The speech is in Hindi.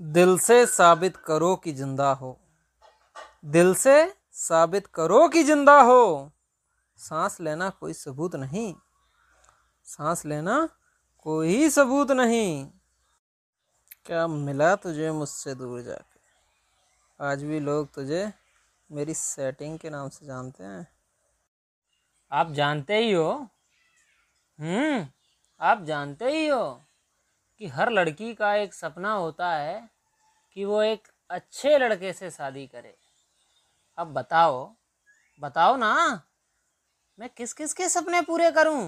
दिल से साबित करो कि ज़िंदा हो। दिल से साबित करो कि ज़िंदा हो। सांस लेना कोई सबूत नहीं। सांस लेना कोई सबूत नहीं। क्या मिला तुझे मुझसे दूर जाके? आज भी लोग तुझे मेरी सेटिंग के नाम से जानते हैं। आप जानते ही हो। हम्म आप जानते ही हो। कि हर लड़की का एक सपना होता है कि वो एक अच्छे लड़के से शादी करे। अब बताओ बताओ ना, मैं किस किस के सपने पूरे करूँ?